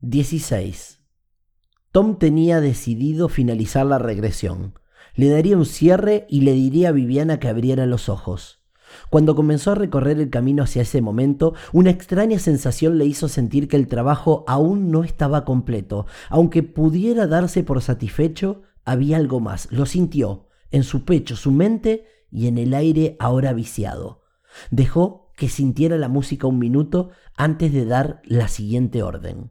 16. Tom tenía decidido finalizar la regresión. Le daría un cierre y le diría a Viviana que abriera los ojos. Cuando comenzó a recorrer el camino hacia ese momento, una extraña sensación le hizo sentir que el trabajo aún no estaba completo. Aunque pudiera darse por satisfecho, había algo más. Lo sintió, en su pecho, su mente y en el aire ahora viciado. Dejó que sintiera la música un minuto antes de dar la siguiente orden.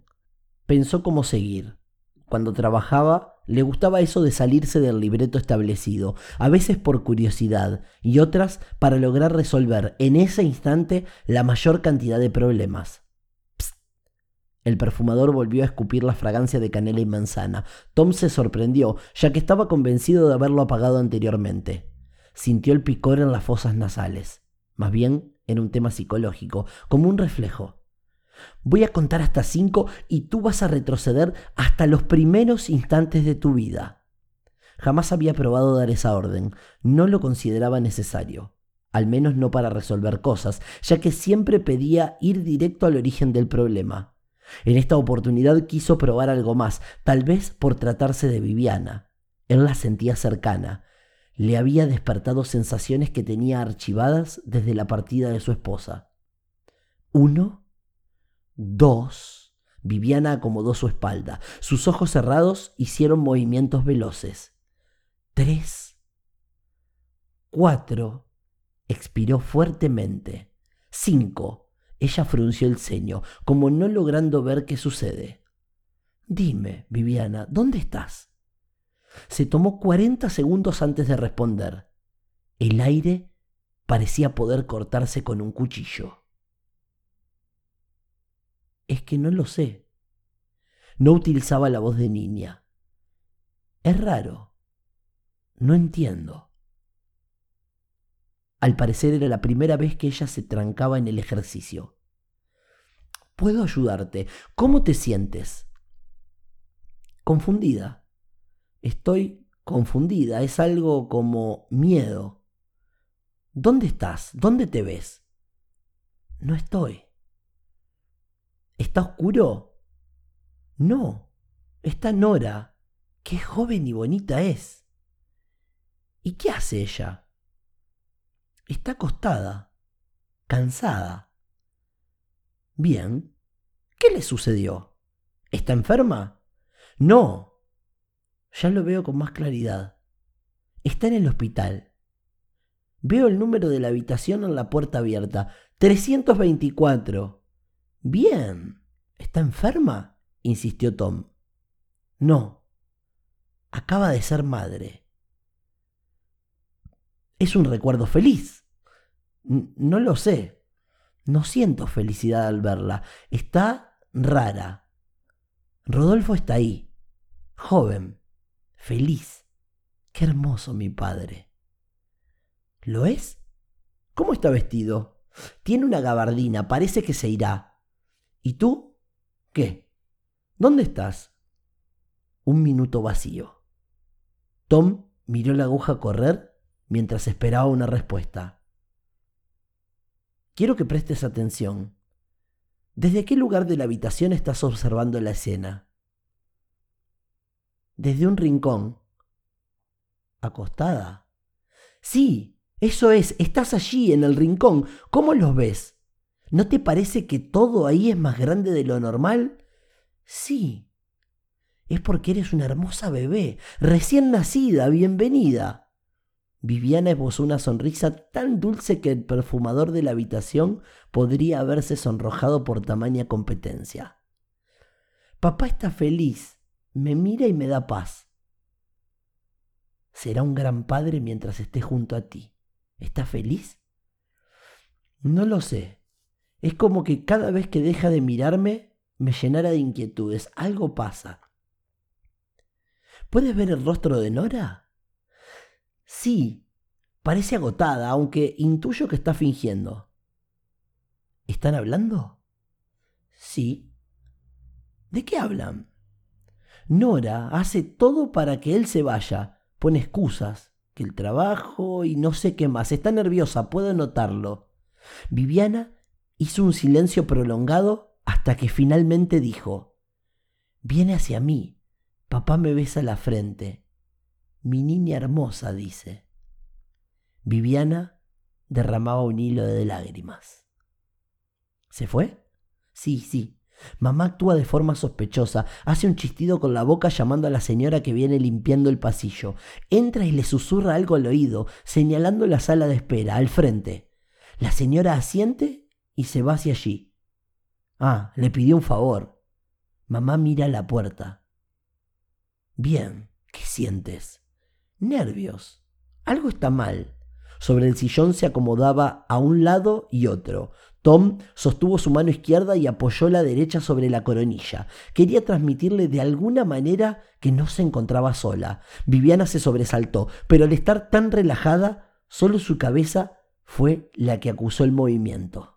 Pensó cómo seguir. Cuando trabajaba, le gustaba eso de salirse del libreto establecido, a veces por curiosidad y otras para lograr resolver en ese instante la mayor cantidad de problemas. Psst. El perfumador volvió a escupir la fragancia de canela y manzana. Tom se sorprendió, ya que estaba convencido de haberlo apagado anteriormente. Sintió el picor en las fosas nasales. Más bien, en un tema psicológico, como un reflejo. Voy a contar hasta cinco y tú vas a retroceder hasta los primeros instantes de tu vida. Jamás había probado dar esa orden, no lo consideraba necesario, al menos no para resolver cosas, ya que siempre pedía ir directo al origen del problema. En esta oportunidad quiso probar algo más, tal vez por tratarse de Viviana. Él la sentía cercana. Le había despertado sensaciones que tenía archivadas desde la partida de su esposa. Uno Dos. Viviana acomodó su espalda. Sus ojos cerrados hicieron movimientos veloces. Tres. Cuatro. Expiró fuertemente. Cinco. Ella frunció el ceño, como no logrando ver qué sucede. Dime, Viviana, ¿dónde estás? Se tomó cuarenta segundos antes de responder. El aire parecía poder cortarse con un cuchillo. Es que no lo sé. No utilizaba la voz de niña. Es raro. No entiendo. Al parecer era la primera vez que ella se trancaba en el ejercicio. Puedo ayudarte. ¿Cómo te sientes? Confundida. Estoy confundida. Es algo como miedo. ¿Dónde estás? ¿Dónde te ves? No estoy. ¿Está oscuro? No, está Nora. Qué joven y bonita es. ¿Y qué hace ella? Está acostada, cansada. Bien. ¿Qué le sucedió? ¿Está enferma? No. Ya lo veo con más claridad. Está en el hospital. Veo el número de la habitación en la puerta abierta. 324. Bien. ¿Está enferma? insistió Tom. No. Acaba de ser madre. Es un recuerdo feliz. no lo sé. No siento felicidad al verla. Está rara. Rodolfo está ahí. Joven. Feliz. Qué hermoso mi padre. ¿Lo es? ¿Cómo está vestido? Tiene una gabardina. Parece que se irá. ¿Y tú? ¿Qué? ¿Dónde estás? Un minuto vacío. Tom miró la aguja correr mientras esperaba una respuesta. Quiero que prestes atención. ¿Desde qué lugar de la habitación estás observando la escena? Desde un rincón. ¿Acostada? Sí, eso es, estás allí en el rincón. ¿Cómo los ves? ¿No te parece que todo ahí es más grande de lo normal? Sí. Es porque eres una hermosa bebé, recién nacida, bienvenida. Viviana esbozó una sonrisa tan dulce que el perfumador de la habitación podría haberse sonrojado por tamaña competencia. Papá está feliz, me mira y me da paz. Será un gran padre mientras esté junto a ti. ¿Está feliz? No lo sé, es como que cada vez que deja de mirarme me llenara de inquietudes. Algo pasa. ¿Puedes ver el rostro de Nora? Sí, parece agotada, aunque intuyo que está fingiendo. ¿Están hablando? Sí. ¿De qué hablan? Nora hace todo para que él se vaya. Pone excusas, que el trabajo y no sé qué más. Está nerviosa, puedo notarlo. Viviana hizo un silencio prolongado hasta que finalmente dijo, Viene hacia mí. Papá me besa la frente. Mi niña hermosa, dice. Viviana derramaba un hilo de lágrimas. ¿Se fue? Sí, sí. Mamá actúa de forma sospechosa, hace un chistido con la boca llamando a la señora que viene limpiando el pasillo. Entra y le susurra algo al oído, señalando la sala de espera, al frente. La señora asiente y se va hacia allí. Ah, le pidió un favor. Mamá mira la puerta. Bien, ¿qué sientes? Nervios. Algo está mal. Sobre el sillón se acomodaba a un lado y otro. Tom sostuvo su mano izquierda y apoyó la derecha sobre la coronilla. Quería transmitirle de alguna manera que no se encontraba sola. Viviana se sobresaltó, pero al estar tan relajada, solo su cabeza fue la que acusó el movimiento.